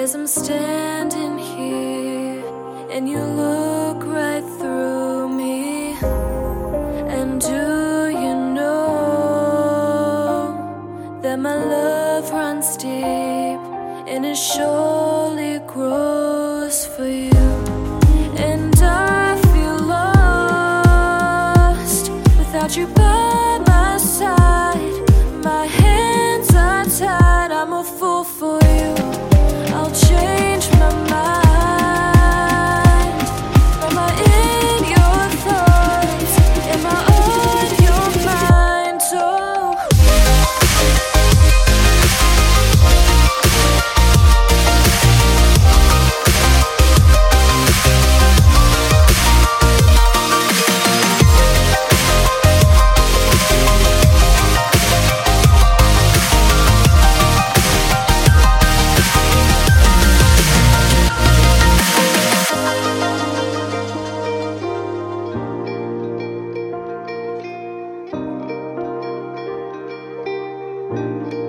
as I'm standing here and you look right through me. And do you know that my love runs deep and it surely grows for you? Do